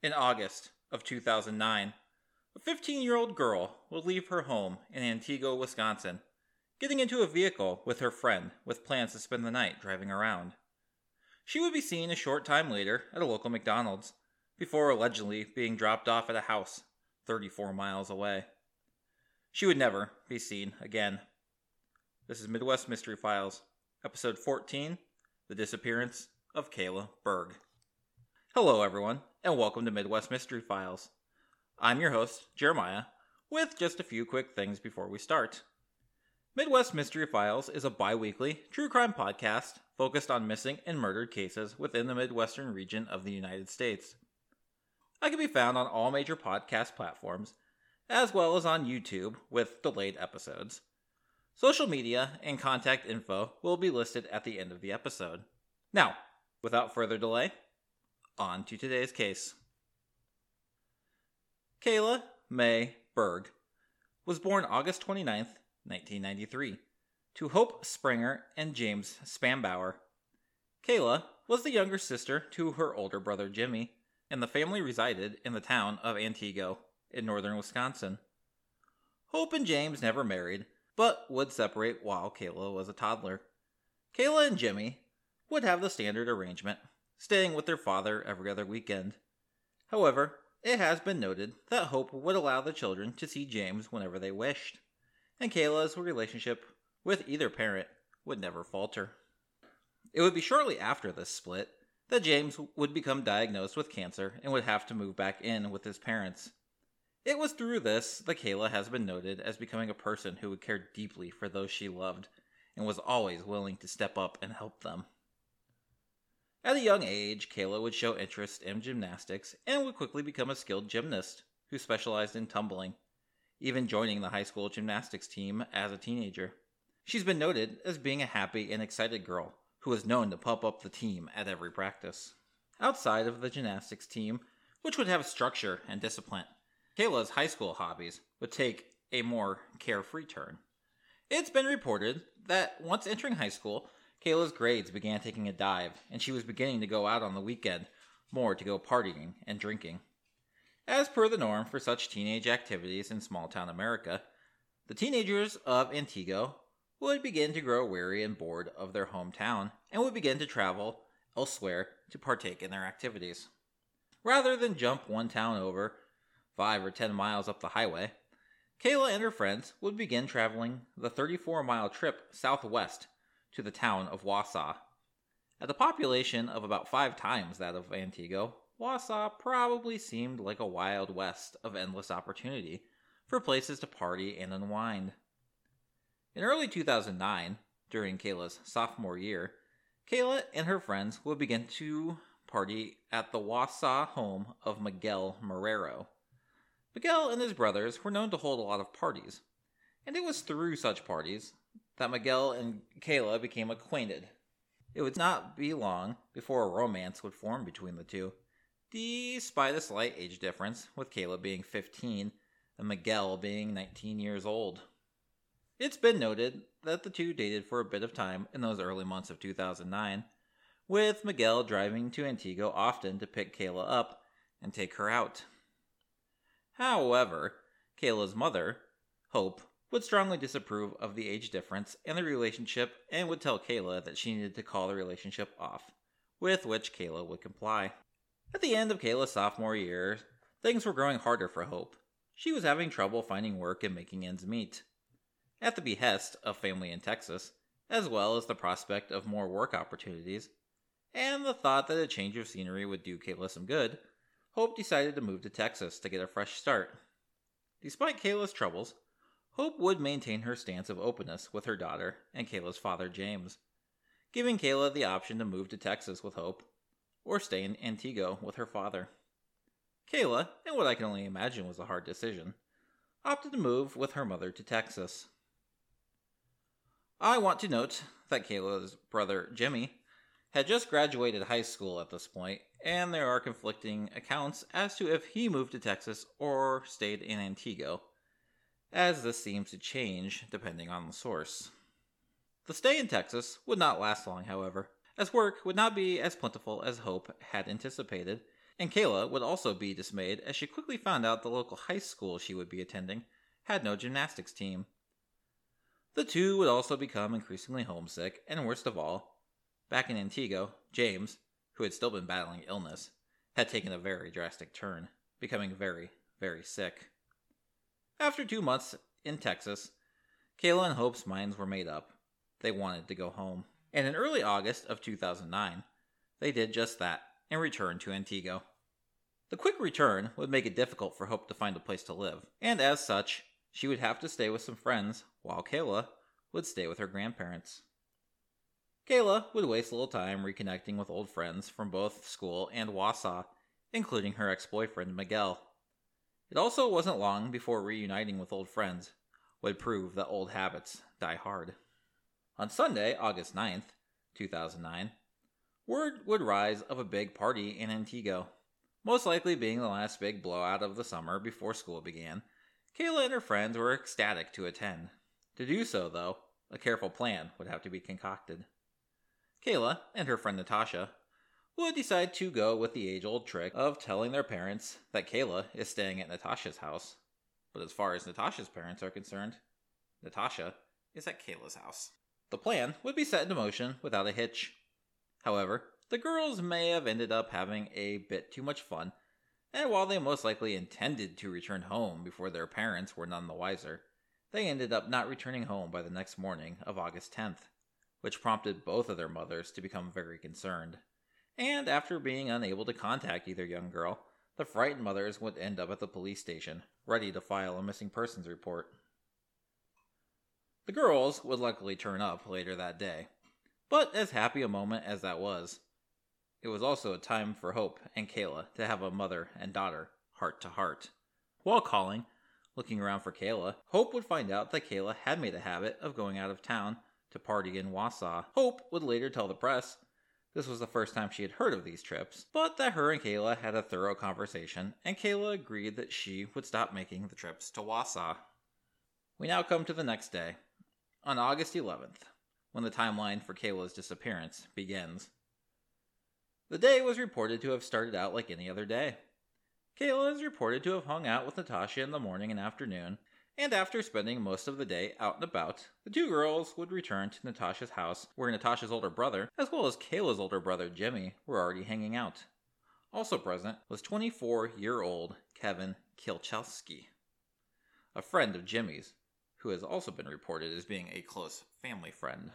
In August of 2009, a 15 year old girl would leave her home in Antigo, Wisconsin, getting into a vehicle with her friend with plans to spend the night driving around. She would be seen a short time later at a local McDonald's, before allegedly being dropped off at a house 34 miles away. She would never be seen again. This is Midwest Mystery Files, episode 14 The Disappearance of Kayla Berg. Hello, everyone, and welcome to Midwest Mystery Files. I'm your host, Jeremiah, with just a few quick things before we start. Midwest Mystery Files is a bi weekly true crime podcast focused on missing and murdered cases within the Midwestern region of the United States. I can be found on all major podcast platforms, as well as on YouTube with delayed episodes. Social media and contact info will be listed at the end of the episode. Now, without further delay, on to today's case. Kayla May Berg was born August 29th, 1993, to Hope Springer and James Spanbauer. Kayla was the younger sister to her older brother Jimmy, and the family resided in the town of Antigo in northern Wisconsin. Hope and James never married, but would separate while Kayla was a toddler. Kayla and Jimmy would have the standard arrangement, staying with their father every other weekend. However, it has been noted that Hope would allow the children to see James whenever they wished, and Kayla's relationship with either parent would never falter. It would be shortly after this split that James would become diagnosed with cancer and would have to move back in with his parents. It was through this that Kayla has been noted as becoming a person who would care deeply for those she loved and was always willing to step up and help them. At a young age, Kayla would show interest in gymnastics and would quickly become a skilled gymnast who specialized in tumbling, even joining the high school gymnastics team as a teenager. She's been noted as being a happy and excited girl who was known to pump up the team at every practice. Outside of the gymnastics team, which would have structure and discipline, Kayla's high school hobbies would take a more carefree turn. It's been reported that once entering high school, Kayla's grades began taking a dive, and she was beginning to go out on the weekend more to go partying and drinking. As per the norm for such teenage activities in small town America, the teenagers of Antigo would begin to grow weary and bored of their hometown and would begin to travel elsewhere to partake in their activities. Rather than jump one town over, five or ten miles up the highway, Kayla and her friends would begin traveling the 34 mile trip southwest to the town of Wausau. At a population of about five times that of Antigo, Wausau probably seemed like a wild west of endless opportunity for places to party and unwind. In early 2009, during Kayla's sophomore year, Kayla and her friends would begin to party at the Wausau home of Miguel Marrero. Miguel and his brothers were known to hold a lot of parties, and it was through such parties that Miguel and Kayla became acquainted. It would not be long before a romance would form between the two, despite a slight age difference, with Kayla being 15 and Miguel being 19 years old. It's been noted that the two dated for a bit of time in those early months of 2009, with Miguel driving to Antigo often to pick Kayla up and take her out. However, Kayla's mother, Hope, would strongly disapprove of the age difference and the relationship and would tell Kayla that she needed to call the relationship off, with which Kayla would comply. At the end of Kayla's sophomore year, things were growing harder for Hope. She was having trouble finding work and making ends meet. At the behest of family in Texas, as well as the prospect of more work opportunities, and the thought that a change of scenery would do Kayla some good, Hope decided to move to Texas to get a fresh start. Despite Kayla's troubles, Hope would maintain her stance of openness with her daughter and Kayla's father, James, giving Kayla the option to move to Texas with Hope or stay in Antigo with her father. Kayla, in what I can only imagine was a hard decision, opted to move with her mother to Texas. I want to note that Kayla's brother, Jimmy, had just graduated high school at this point, and there are conflicting accounts as to if he moved to Texas or stayed in Antigo as this seems to change depending on the source. The stay in Texas would not last long, however, as work would not be as plentiful as Hope had anticipated, And Kayla would also be dismayed as she quickly found out the local high school she would be attending had no gymnastics team. The two would also become increasingly homesick, and worst of all, back in Antigo, James, who had still been battling illness, had taken a very drastic turn, becoming very, very sick. After two months in Texas, Kayla and Hope's minds were made up. They wanted to go home. And in early August of 2009, they did just that and returned to Antigo. The quick return would make it difficult for Hope to find a place to live, and as such, she would have to stay with some friends, while Kayla would stay with her grandparents. Kayla would waste little time reconnecting with old friends from both school and Wausau, including her ex boyfriend Miguel. It also wasn't long before reuniting with old friends would prove that old habits die hard. On Sunday, August 9th, 2009, word would rise of a big party in Antigo, most likely being the last big blowout of the summer before school began. Kayla and her friends were ecstatic to attend. To do so, though, a careful plan would have to be concocted. Kayla and her friend Natasha would decide to go with the age old trick of telling their parents that Kayla is staying at Natasha's house. But as far as Natasha's parents are concerned, Natasha is at Kayla's house. The plan would be set into motion without a hitch. However, the girls may have ended up having a bit too much fun, and while they most likely intended to return home before their parents were none the wiser, they ended up not returning home by the next morning of August 10th, which prompted both of their mothers to become very concerned. And after being unable to contact either young girl, the frightened mothers would end up at the police station, ready to file a missing persons report. The girls would luckily turn up later that day, but as happy a moment as that was, it was also a time for Hope and Kayla to have a mother and daughter heart to heart. While calling, looking around for Kayla, Hope would find out that Kayla had made a habit of going out of town to party in Wausau. Hope would later tell the press this was the first time she had heard of these trips, but that her and Kayla had a thorough conversation, and Kayla agreed that she would stop making the trips to Wausau. We now come to the next day, on August 11th, when the timeline for Kayla's disappearance begins. The day was reported to have started out like any other day. Kayla is reported to have hung out with Natasha in the morning and afternoon, and after spending most of the day out and about, the two girls would return to Natasha's house, where Natasha's older brother, as well as Kayla's older brother Jimmy, were already hanging out. Also present was 24 year old Kevin Kilcheski, a friend of Jimmy's, who has also been reported as being a close family friend.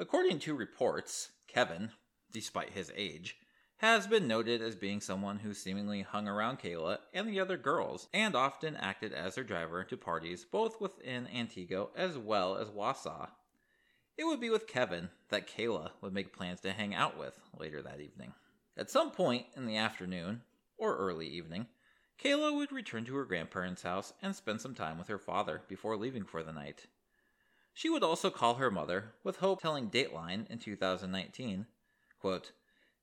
According to reports, Kevin despite his age, has been noted as being someone who seemingly hung around Kayla and the other girls, and often acted as their driver to parties both within Antigo as well as Wausau. It would be with Kevin that Kayla would make plans to hang out with later that evening. At some point in the afternoon, or early evening, Kayla would return to her grandparents' house and spend some time with her father before leaving for the night. She would also call her mother, with Hope telling Dateline in 2019 Quote,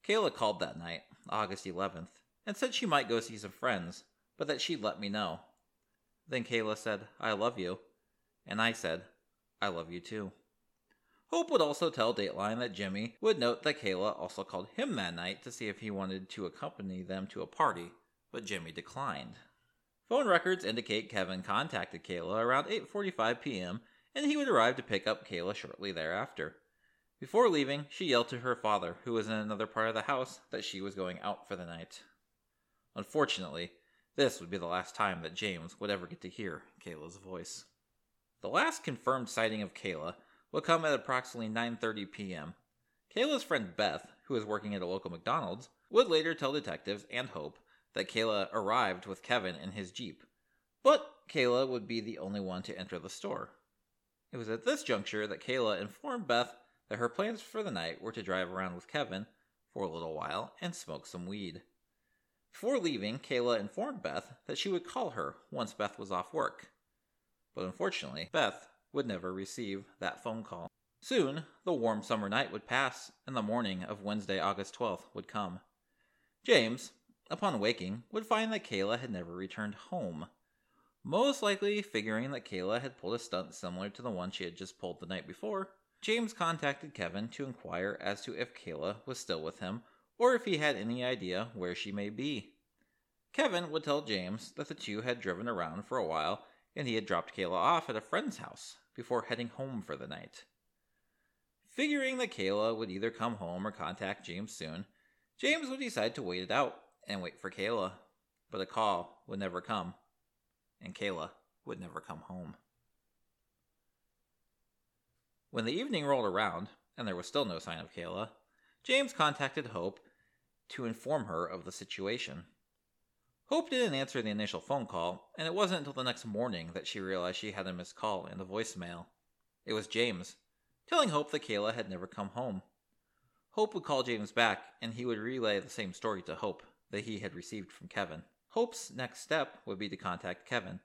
Kayla called that night, August 11th, and said she might go see some friends, but that she'd let me know. Then Kayla said, I love you. And I said, I love you too. Hope would also tell Dateline that Jimmy would note that Kayla also called him that night to see if he wanted to accompany them to a party, but Jimmy declined. Phone records indicate Kevin contacted Kayla around 8:45 p.m. and he would arrive to pick up Kayla shortly thereafter. Before leaving, she yelled to her father, who was in another part of the house, that she was going out for the night. Unfortunately, this would be the last time that James would ever get to hear Kayla's voice. The last confirmed sighting of Kayla would come at approximately 9:30 p.m. Kayla's friend Beth, who was working at a local McDonald's, would later tell detectives and Hope that Kayla arrived with Kevin in his Jeep, but Kayla would be the only one to enter the store. It was at this juncture that Kayla informed Beth that her plans for the night were to drive around with Kevin for a little while and smoke some weed. Before leaving, Kayla informed Beth that she would call her once Beth was off work. But unfortunately, Beth would never receive that phone call. Soon, the warm summer night would pass, and the morning of Wednesday, August 12th, would come. James, upon waking, would find that Kayla had never returned home. Most likely figuring that Kayla had pulled a stunt similar to the one she had just pulled the night before, James contacted Kevin to inquire as to if Kayla was still with him or if he had any idea where she may be. Kevin would tell James that the two had driven around for a while and he had dropped Kayla off at a friend's house before heading home for the night. Figuring that Kayla would either come home or contact James soon, James would decide to wait it out and wait for Kayla. But a call would never come, and Kayla would never come home. When the evening rolled around, and there was still no sign of Kayla, James contacted Hope to inform her of the situation. Hope didn't answer the initial phone call, and it wasn't until the next morning that she realized she had a missed call in the voicemail. It was James, telling Hope that Kayla had never come home. Hope would call James back, and he would relay the same story to Hope that he had received from Kevin. Hope's next step would be to contact Kevin,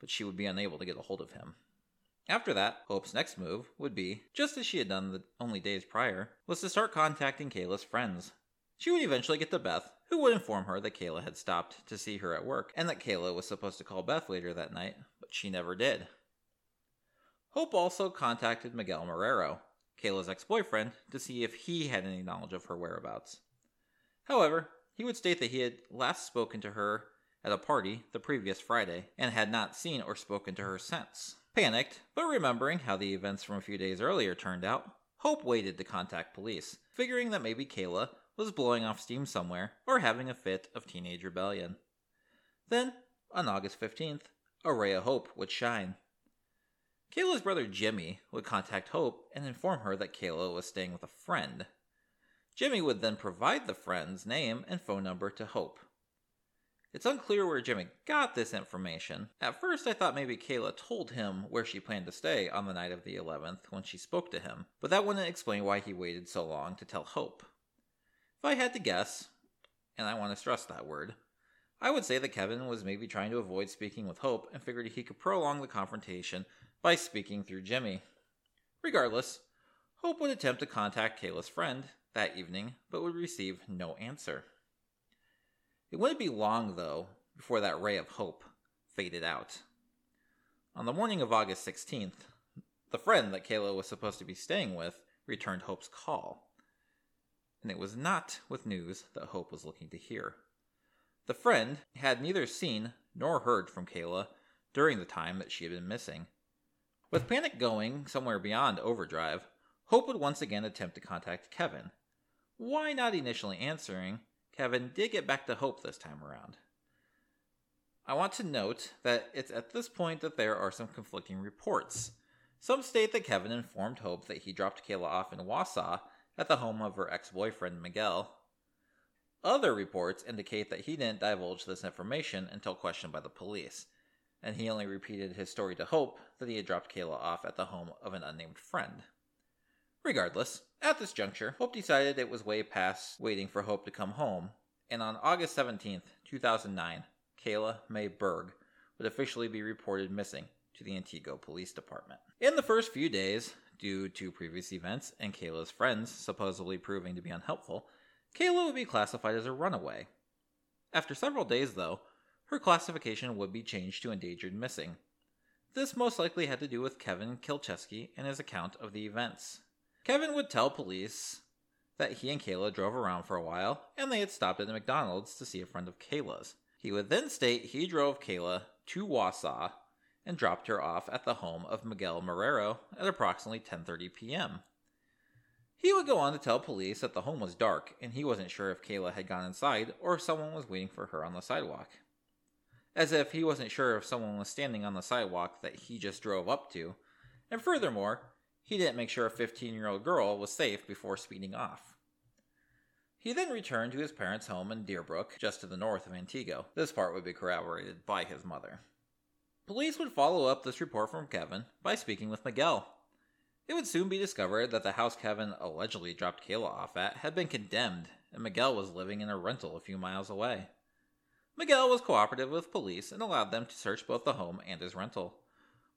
but she would be unable to get a hold of him. After that, Hope's next move would be, just as she had done the only days prior, was to start contacting Kayla's friends. She would eventually get to Beth, who would inform her that Kayla had stopped to see her at work and that Kayla was supposed to call Beth later that night, but she never did. Hope also contacted Miguel Marrero, Kayla's ex boyfriend, to see if he had any knowledge of her whereabouts. However, he would state that he had last spoken to her at a party the previous Friday and had not seen or spoken to her since. Panicked, but remembering how the events from a few days earlier turned out, Hope waited to contact police, figuring that maybe Kayla was blowing off steam somewhere or having a fit of teenage rebellion. Then, on August 15th, a ray of hope would shine. Kayla's brother Jimmy would contact Hope and inform her that Kayla was staying with a friend. Jimmy would then provide the friend's name and phone number to Hope. It's unclear where Jimmy got this information. At first, I thought maybe Kayla told him where she planned to stay on the night of the 11th when she spoke to him, but that wouldn't explain why he waited so long to tell Hope. If I had to guess, and I want to stress that word, I would say that Kevin was maybe trying to avoid speaking with Hope and figured he could prolong the confrontation by speaking through Jimmy. Regardless, Hope would attempt to contact Kayla's friend that evening, but would receive no answer. It wouldn't be long, though, before that ray of hope faded out. On the morning of August 16th, the friend that Kayla was supposed to be staying with returned Hope's call and it was not with news that Hope was looking to hear. The friend had neither seen nor heard from Kayla during the time that she had been missing. With panic going somewhere beyond overdrive, Hope would once again attempt to contact Kevin. Why not initially answering, Kevin did get back to Hope this time around. I want to note that it's at this point that there are some conflicting reports. Some state that Kevin informed Hope that he dropped Kayla off in Wausau at the home of her ex boyfriend Miguel. Other reports indicate that he didn't divulge this information until questioned by the police, and he only repeated his story to Hope that he had dropped Kayla off at the home of an unnamed friend. Regardless, at this juncture, Hope decided it was way past waiting for Hope to come home, and on August 17th, 2009, Kayla May Berg would officially be reported missing to the Antigo Police Department. In the first few days, due to previous events and Kayla's friends supposedly proving to be unhelpful, Kayla would be classified as a runaway. After several days, though, her classification would be changed to endangered missing. This most likely had to do with Kevin Kilcheski and his account of the events. Kevin would tell police that he and Kayla drove around for a while and they had stopped at a McDonald's to see a friend of Kayla's. He would then state he drove Kayla to Wausau and dropped her off at the home of Miguel Marrero at approximately 10:30 p.m. He would go on to tell police that the home was dark and he wasn't sure if Kayla had gone inside or if someone was waiting for her on the sidewalk. As if he wasn't sure if someone was standing on the sidewalk that he just drove up to. And furthermore, he didn't make sure a 15 year old girl was safe before speeding off. He then returned to his parents' home in Deerbrook, just to the north of Antigo. This part would be corroborated by his mother. Police would follow up this report from Kevin by speaking with Miguel. It would soon be discovered that the house Kevin allegedly dropped Kayla off at had been condemned, and Miguel was living in a rental a few miles away. Miguel was cooperative with police and allowed them to search both the home and his rental.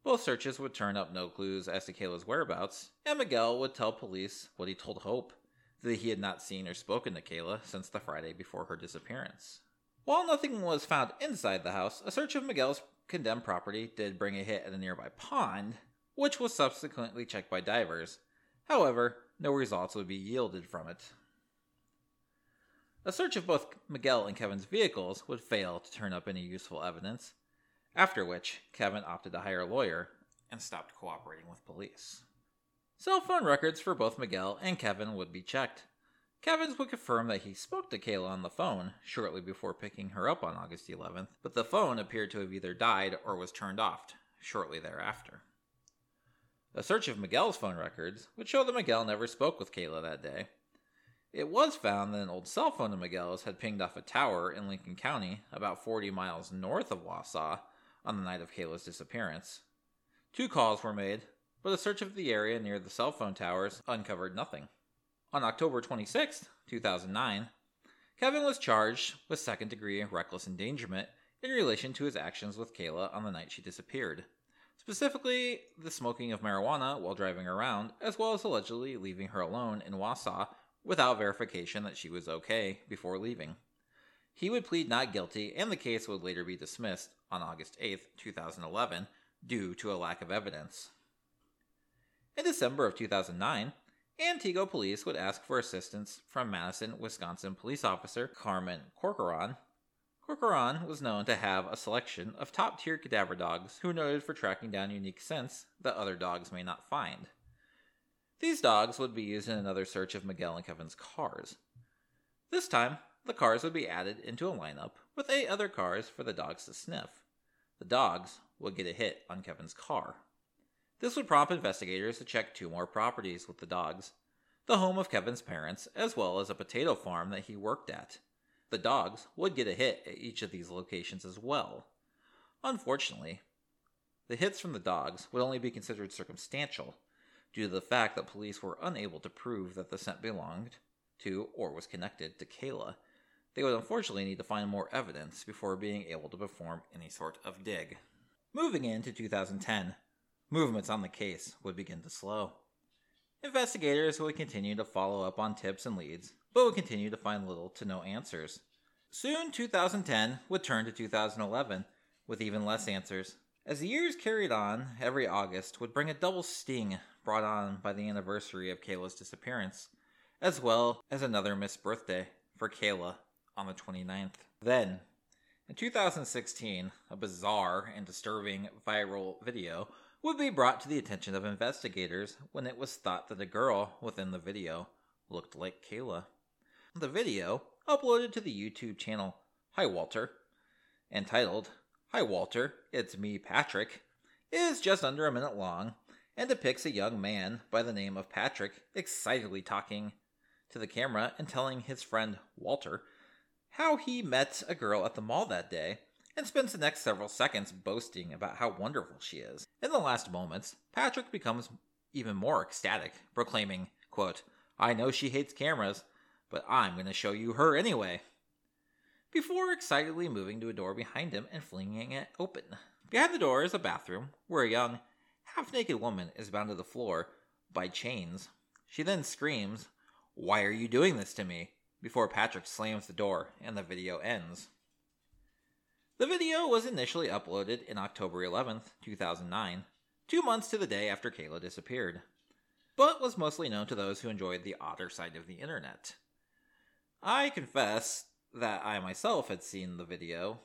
Both searches would turn up no clues as to Kayla's whereabouts, and Miguel would tell police what he told Hope that he had not seen or spoken to Kayla since the Friday before her disappearance. While nothing was found inside the house, a search of Miguel's condemned property did bring a hit at a nearby pond, which was subsequently checked by divers. However, no results would be yielded from it. A search of both Miguel and Kevin's vehicles would fail to turn up any useful evidence, after which Kevin opted to hire a lawyer and stopped cooperating with police. Cell phone records for both Miguel and Kevin would be checked. Kevin's would confirm that he spoke to Kayla on the phone shortly before picking her up on August 11th, but the phone appeared to have either died or was turned off shortly thereafter. A search of Miguel's phone records would show that Miguel never spoke with Kayla that day. It was found that an old cell phone of Miguel's had pinged off a tower in Lincoln County, about 40 miles north of Wausau, on the night of Kayla's disappearance. Two calls were made, but a search of the area near the cell phone towers uncovered nothing. On October 26, 2009, Kevin was charged with second degree reckless endangerment in relation to his actions with Kayla on the night she disappeared. Specifically, the smoking of marijuana while driving around, as well as allegedly leaving her alone in Wausau without verification that she was okay before leaving. He would plead not guilty, and the case would later be dismissed on August 8, 2011, due to a lack of evidence. In December of 2009, Antigo police would ask for assistance from Madison, Wisconsin police officer Carmen Corcoran. Corcoran was known to have a selection of top tier cadaver dogs who noted for tracking down unique scents that other dogs may not find. These dogs would be used in another search of Miguel and Kevin's cars. This time, the cars would be added into a lineup with eight other cars for the dogs to sniff. The dogs would get a hit on Kevin's car. This would prompt investigators to check two more properties with the dogs the home of Kevin's parents, as well as a potato farm that he worked at. The dogs would get a hit at each of these locations as well. Unfortunately, the hits from the dogs would only be considered circumstantial due to the fact that police were unable to prove that the scent belonged to or was connected to Kayla. They would unfortunately need to find more evidence before being able to perform any sort of dig. Moving into 2010, movements on the case would begin to slow. Investigators would continue to follow up on tips and leads, but would continue to find little to no answers. Soon, 2010 would turn to 2011 with even less answers. As the years carried on, every August would bring a double sting brought on by the anniversary of Kayla's disappearance, as well as another missed birthday for Kayla on the 29th. Then, in 2016, a bizarre and disturbing viral video would be brought to the attention of investigators when it was thought that a girl within the video looked like Kayla. The video, uploaded to the YouTube channel Hi Walter, entitled Hi Walter, It's Me Patrick, is just under a minute long and depicts a young man by the name of Patrick excitedly talking to the camera and telling his friend Walter how he met a girl at the mall that day and spends the next several seconds boasting about how wonderful she is. In the last moments, Patrick becomes even more ecstatic, proclaiming, quote, I know she hates cameras, but I'm going to show you her anyway. Before excitedly moving to a door behind him and flinging it open. Behind the door is a bathroom where a young, half naked woman is bound to the floor by chains. She then screams, Why are you doing this to me? Before Patrick slams the door and the video ends. The video was initially uploaded in October 11th, 2009, two months to the day after Kayla disappeared, but was mostly known to those who enjoyed the odder side of the internet. I confess that I myself had seen the video,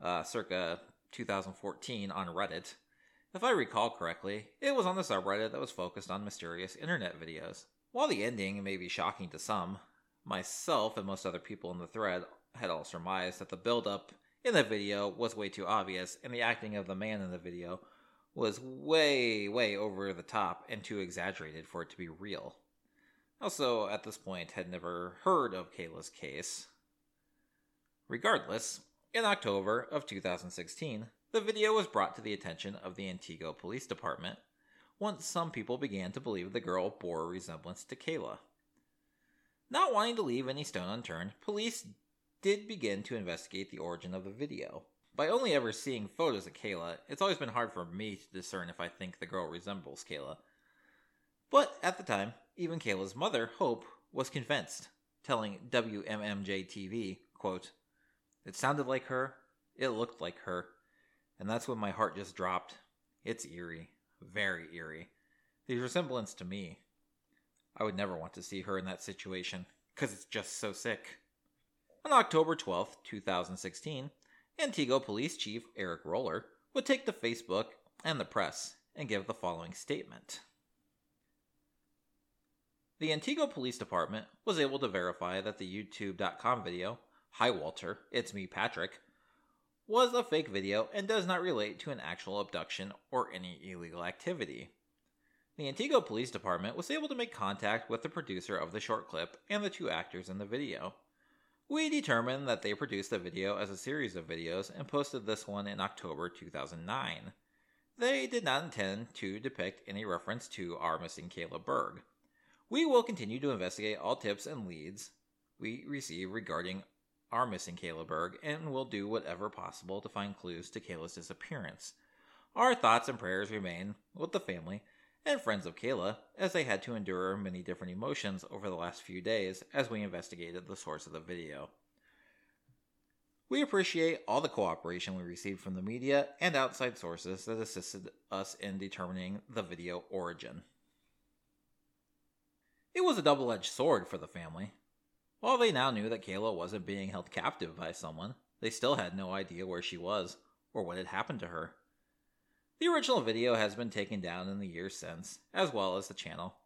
uh, circa 2014, on Reddit. If I recall correctly, it was on the subreddit that was focused on mysterious internet videos. While the ending may be shocking to some, myself and most other people in the thread had all surmised that the build up in the video was way too obvious, and the acting of the man in the video was way, way over the top and too exaggerated for it to be real. Also, at this point, had never heard of Kayla's case. Regardless, in October of 2016, the video was brought to the attention of the Antigo Police Department once some people began to believe the girl bore a resemblance to Kayla. Not wanting to leave any stone unturned, police did begin to investigate the origin of the video. By only ever seeing photos of Kayla, it's always been hard for me to discern if I think the girl resembles Kayla. But at the time, even Kayla's mother, Hope, was convinced, telling WMMJ TV, quote, It sounded like her, it looked like her, and that's when my heart just dropped. It's eerie, very eerie. The resemblance to me. I would never want to see her in that situation, because it's just so sick. On October 12, 2016, Antigo Police Chief Eric Roller would take to Facebook and the press and give the following statement. The Antigo Police Department was able to verify that the YouTube.com video, Hi Walter, It's Me Patrick, was a fake video and does not relate to an actual abduction or any illegal activity. The Antigo Police Department was able to make contact with the producer of the short clip and the two actors in the video. We determined that they produced the video as a series of videos and posted this one in October 2009. They did not intend to depict any reference to our missing Kayla Berg. We will continue to investigate all tips and leads we receive regarding our missing Kayla Berg and will do whatever possible to find clues to Kayla's disappearance. Our thoughts and prayers remain with the family and friends of Kayla as they had to endure many different emotions over the last few days as we investigated the source of the video. We appreciate all the cooperation we received from the media and outside sources that assisted us in determining the video origin. It was a double edged sword for the family. While they now knew that Kayla wasn't being held captive by someone, they still had no idea where she was or what had happened to her. The original video has been taken down in the years since, as well as the channel.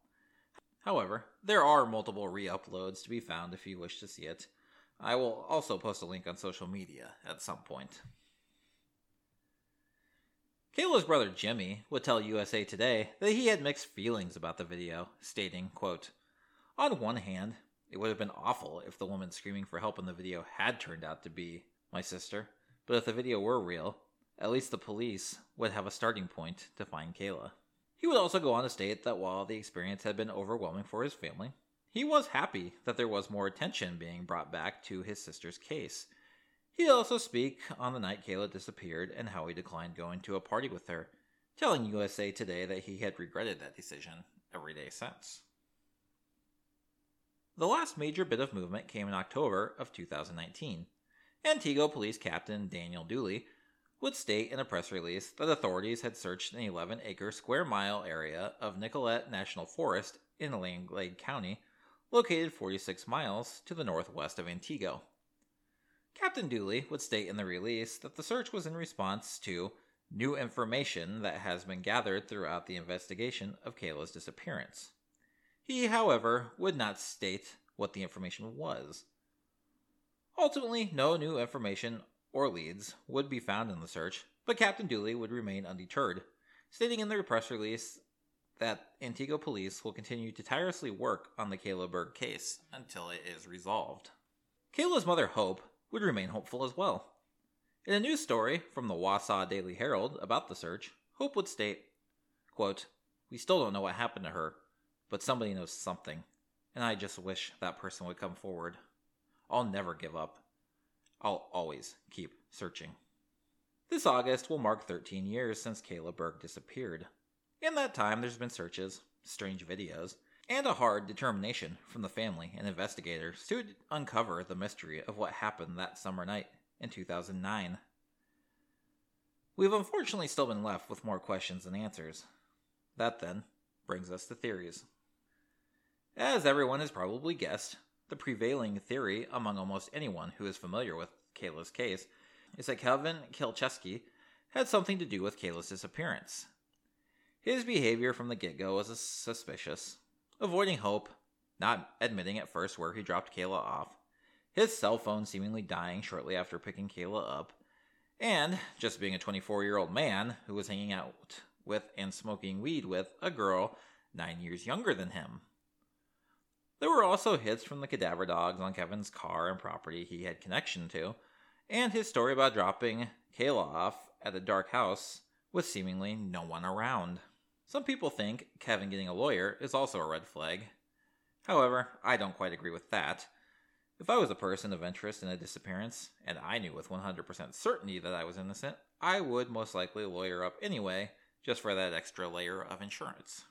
However, there are multiple re uploads to be found if you wish to see it. I will also post a link on social media at some point. Kayla's brother Jimmy would tell USA Today that he had mixed feelings about the video, stating, quote, On one hand, it would have been awful if the woman screaming for help in the video had turned out to be my sister, but if the video were real, at least the police would have a starting point to find Kayla. He would also go on to state that while the experience had been overwhelming for his family, he was happy that there was more attention being brought back to his sister's case. He'd also speak on the night Kayla disappeared and how he declined going to a party with her, telling USA Today that he had regretted that decision every day since. The last major bit of movement came in October of 2019. Antigo Police Captain Daniel Dooley would state in a press release that authorities had searched an 11 acre square mile area of Nicolet National Forest in Langlade County, located 46 miles to the northwest of Antigo. Captain Dooley would state in the release that the search was in response to new information that has been gathered throughout the investigation of Kayla's disappearance. He, however, would not state what the information was. Ultimately, no new information or leads would be found in the search, but Captain Dooley would remain undeterred, stating in their press release that Antigo police will continue to tirelessly work on the Kayla Berg case until it is resolved. Kayla's mother, Hope, would remain hopeful as well. In a news story from the Wausau Daily Herald about the search, Hope would state, quote, We still don't know what happened to her, but somebody knows something, and I just wish that person would come forward. I'll never give up. I'll always keep searching. This August will mark 13 years since Kayla Berg disappeared. In that time, there's been searches, strange videos, and a hard determination from the family and investigators to uncover the mystery of what happened that summer night in 2009. We've unfortunately still been left with more questions than answers. That then brings us to theories. As everyone has probably guessed, the prevailing theory among almost anyone who is familiar with Kayla's case is that Kevin Kilcheski had something to do with Kayla's disappearance. His behavior from the get go was suspicious, avoiding Hope, not admitting at first where he dropped Kayla off, his cell phone seemingly dying shortly after picking Kayla up, and just being a 24 year old man who was hanging out with and smoking weed with a girl nine years younger than him. There were also hits from the cadaver dogs on Kevin's car and property he had connection to, and his story about dropping Kayla off at a dark house with seemingly no one around. Some people think Kevin getting a lawyer is also a red flag. However, I don't quite agree with that. If I was a person of interest in a disappearance, and I knew with 100% certainty that I was innocent, I would most likely lawyer up anyway, just for that extra layer of insurance.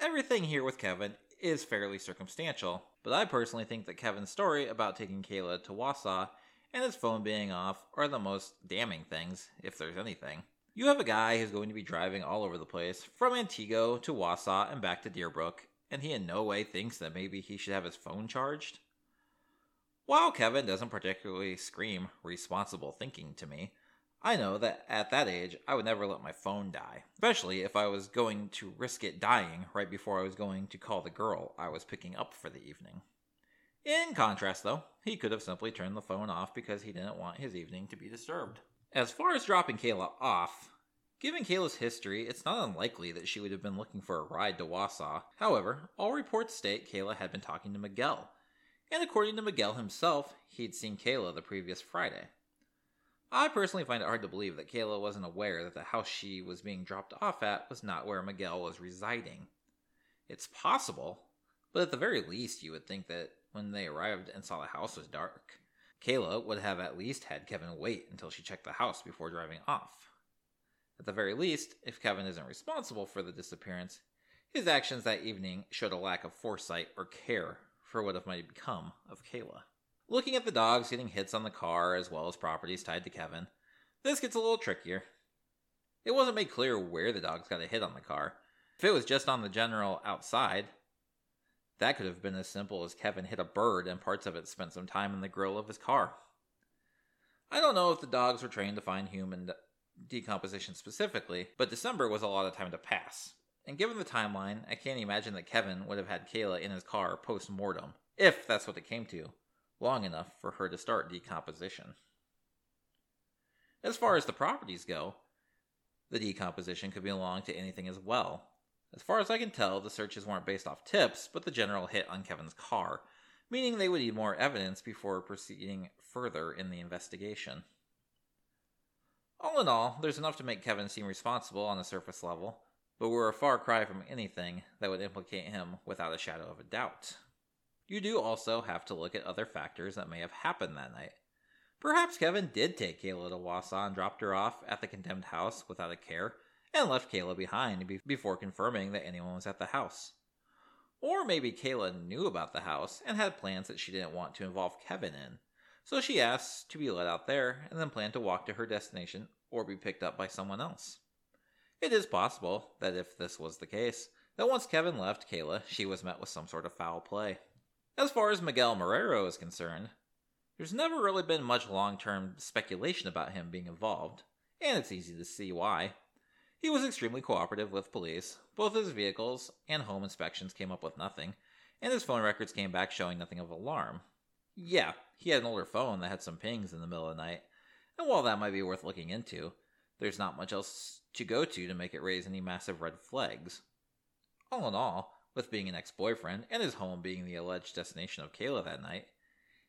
Everything here with Kevin is fairly circumstantial, but I personally think that Kevin's story about taking Kayla to Wausau and his phone being off are the most damning things, if there's anything. You have a guy who's going to be driving all over the place, from Antigo to Wausau and back to Deerbrook, and he in no way thinks that maybe he should have his phone charged? While Kevin doesn't particularly scream responsible thinking to me, I know that at that age I would never let my phone die, especially if I was going to risk it dying right before I was going to call the girl I was picking up for the evening. In contrast, though, he could have simply turned the phone off because he didn't want his evening to be disturbed. As far as dropping Kayla off, given Kayla's history, it's not unlikely that she would have been looking for a ride to Wausau. However, all reports state Kayla had been talking to Miguel, and according to Miguel himself, he'd seen Kayla the previous Friday. I personally find it hard to believe that Kayla wasn't aware that the house she was being dropped off at was not where Miguel was residing. It's possible, but at the very least, you would think that when they arrived and saw the house was dark, Kayla would have at least had Kevin wait until she checked the house before driving off. At the very least, if Kevin isn't responsible for the disappearance, his actions that evening showed a lack of foresight or care for what might become of Kayla. Looking at the dogs getting hits on the car as well as properties tied to Kevin, this gets a little trickier. It wasn't made clear where the dogs got a hit on the car. If it was just on the general outside, that could have been as simple as Kevin hit a bird and parts of it spent some time in the grill of his car. I don't know if the dogs were trained to find human decomposition specifically, but December was a lot of time to pass. And given the timeline, I can't imagine that Kevin would have had Kayla in his car post mortem, if that's what it came to long enough for her to start decomposition. As far as the properties go, the decomposition could belong to anything as well. As far as I can tell, the searches weren't based off tips, but the general hit on Kevin's car, meaning they would need more evidence before proceeding further in the investigation. All in all, there's enough to make Kevin seem responsible on the surface level, but we're a far cry from anything that would implicate him without a shadow of a doubt. You do also have to look at other factors that may have happened that night. Perhaps Kevin did take Kayla to Wausau and dropped her off at the condemned house without a care, and left Kayla behind before confirming that anyone was at the house. Or maybe Kayla knew about the house and had plans that she didn't want to involve Kevin in, so she asked to be let out there and then planned to walk to her destination or be picked up by someone else. It is possible that if this was the case, that once Kevin left Kayla, she was met with some sort of foul play. As far as Miguel Marrero is concerned, there's never really been much long term speculation about him being involved, and it's easy to see why. He was extremely cooperative with police. Both his vehicles and home inspections came up with nothing, and his phone records came back showing nothing of alarm. Yeah, he had an older phone that had some pings in the middle of the night, and while that might be worth looking into, there's not much else to go to to make it raise any massive red flags. All in all, with being an ex boyfriend and his home being the alleged destination of Kayla that night,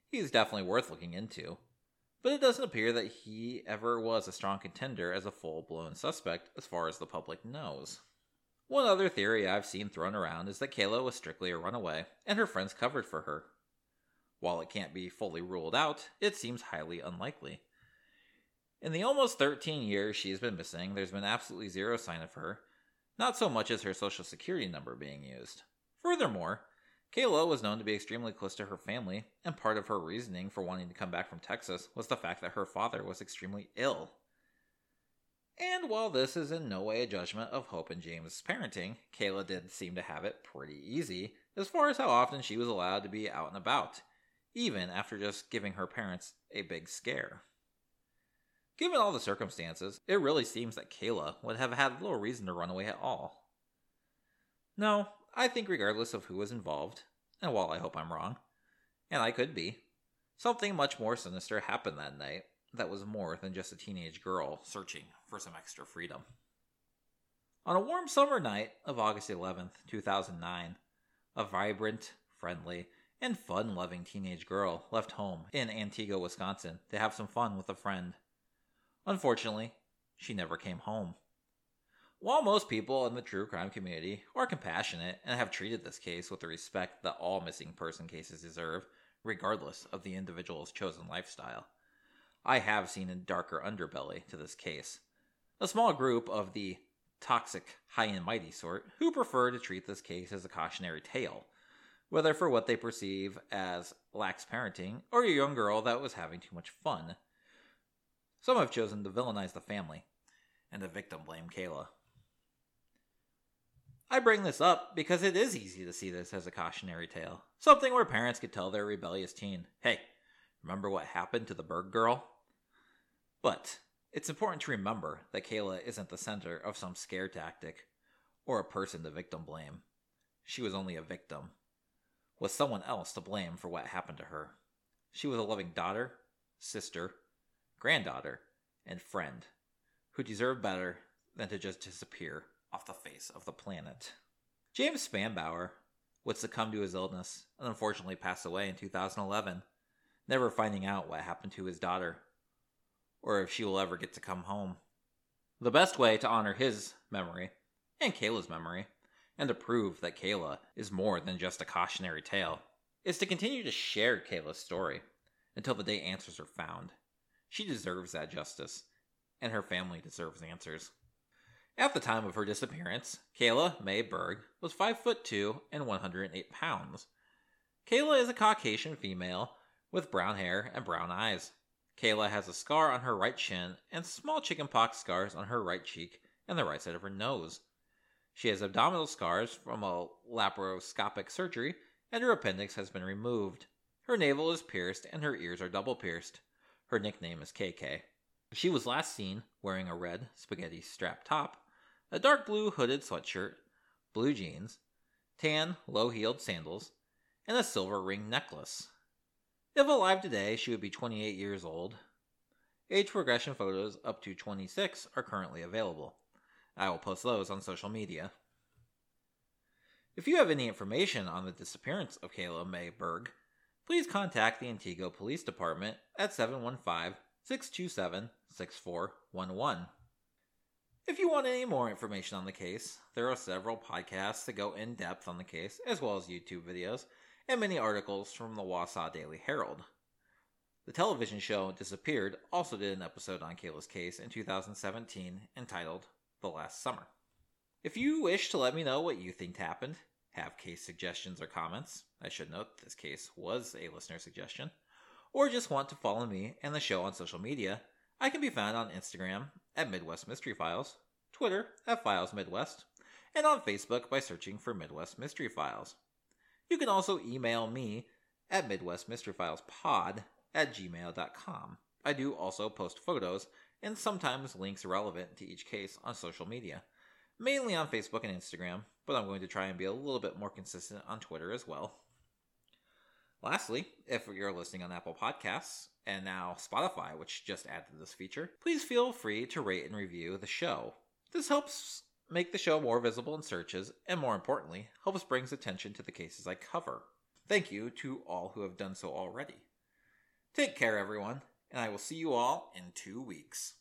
he's definitely worth looking into. But it doesn't appear that he ever was a strong contender as a full blown suspect as far as the public knows. One other theory I've seen thrown around is that Kayla was strictly a runaway, and her friends covered for her. While it can't be fully ruled out, it seems highly unlikely. In the almost 13 years she has been missing, there's been absolutely zero sign of her, not so much as her social security number being used. Furthermore, Kayla was known to be extremely close to her family, and part of her reasoning for wanting to come back from Texas was the fact that her father was extremely ill. And while this is in no way a judgment of Hope and James' parenting, Kayla did seem to have it pretty easy as far as how often she was allowed to be out and about, even after just giving her parents a big scare. Given all the circumstances, it really seems that Kayla would have had little reason to run away at all. No, I think regardless of who was involved, and while I hope I'm wrong, and I could be, something much more sinister happened that night that was more than just a teenage girl searching for some extra freedom. On a warm summer night of August 11th, 2009, a vibrant, friendly, and fun loving teenage girl left home in Antigo, Wisconsin to have some fun with a friend. Unfortunately, she never came home. While most people in the true crime community are compassionate and have treated this case with the respect that all missing person cases deserve, regardless of the individual's chosen lifestyle, I have seen a darker underbelly to this case. A small group of the toxic, high and mighty sort who prefer to treat this case as a cautionary tale, whether for what they perceive as lax parenting or a young girl that was having too much fun some have chosen to villainize the family and the victim blame Kayla. I bring this up because it is easy to see this as a cautionary tale, something where parents could tell their rebellious teen, hey, Remember what happened to the Berg girl? But it's important to remember that Kayla isn't the center of some scare tactic or a person to victim blame. She was only a victim, with someone else to blame for what happened to her. She was a loving daughter, sister, granddaughter, and friend who deserved better than to just disappear off the face of the planet. James Spanbauer would succumb to his illness and unfortunately pass away in 2011, never finding out what happened to his daughter or if she will ever get to come home. The best way to honor his memory and Kayla's memory and to prove that Kayla is more than just a cautionary tale is to continue to share Kayla's story until the day answers are found. She deserves that justice, and her family deserves answers. At the time of her disappearance, Kayla May Berg was 5 foot 2 and 108 pounds. Kayla is a Caucasian female with brown hair and brown eyes. Kayla has a scar on her right chin and small chickenpox scars on her right cheek and the right side of her nose. She has abdominal scars from a laparoscopic surgery, and her appendix has been removed. Her navel is pierced, and her ears are double pierced. Her nickname is KK. She was last seen wearing a red spaghetti strap top, a dark blue hooded sweatshirt, blue jeans, tan low heeled sandals, and a silver ring necklace. If alive today, she would be 28 years old. Age progression photos up to 26 are currently available. I will post those on social media. If you have any information on the disappearance of Kayla May Berg, please contact the Antigo Police Department at 715 627 6411. If you want any more information on the case, there are several podcasts that go in depth on the case, as well as YouTube videos and many articles from the Wausau Daily Herald. The television show Disappeared also did an episode on Kayla's case in 2017 entitled The Last Summer. If you wish to let me know what you think happened, have case suggestions or comments, I should note this case was a listener suggestion, or just want to follow me and the show on social media, I can be found on Instagram at Midwest Mystery Files, Twitter at Files Midwest, and on Facebook by searching for Midwest Mystery Files. You can also email me at MidwestMysteryFilesPod at gmail.com. I do also post photos and sometimes links relevant to each case on social media, mainly on Facebook and Instagram, but I'm going to try and be a little bit more consistent on Twitter as well. Lastly, if you're listening on Apple Podcasts and now Spotify, which just added this feature, please feel free to rate and review the show. This helps make the show more visible in searches, and more importantly, helps brings attention to the cases I cover. Thank you to all who have done so already. Take care, everyone, and I will see you all in two weeks.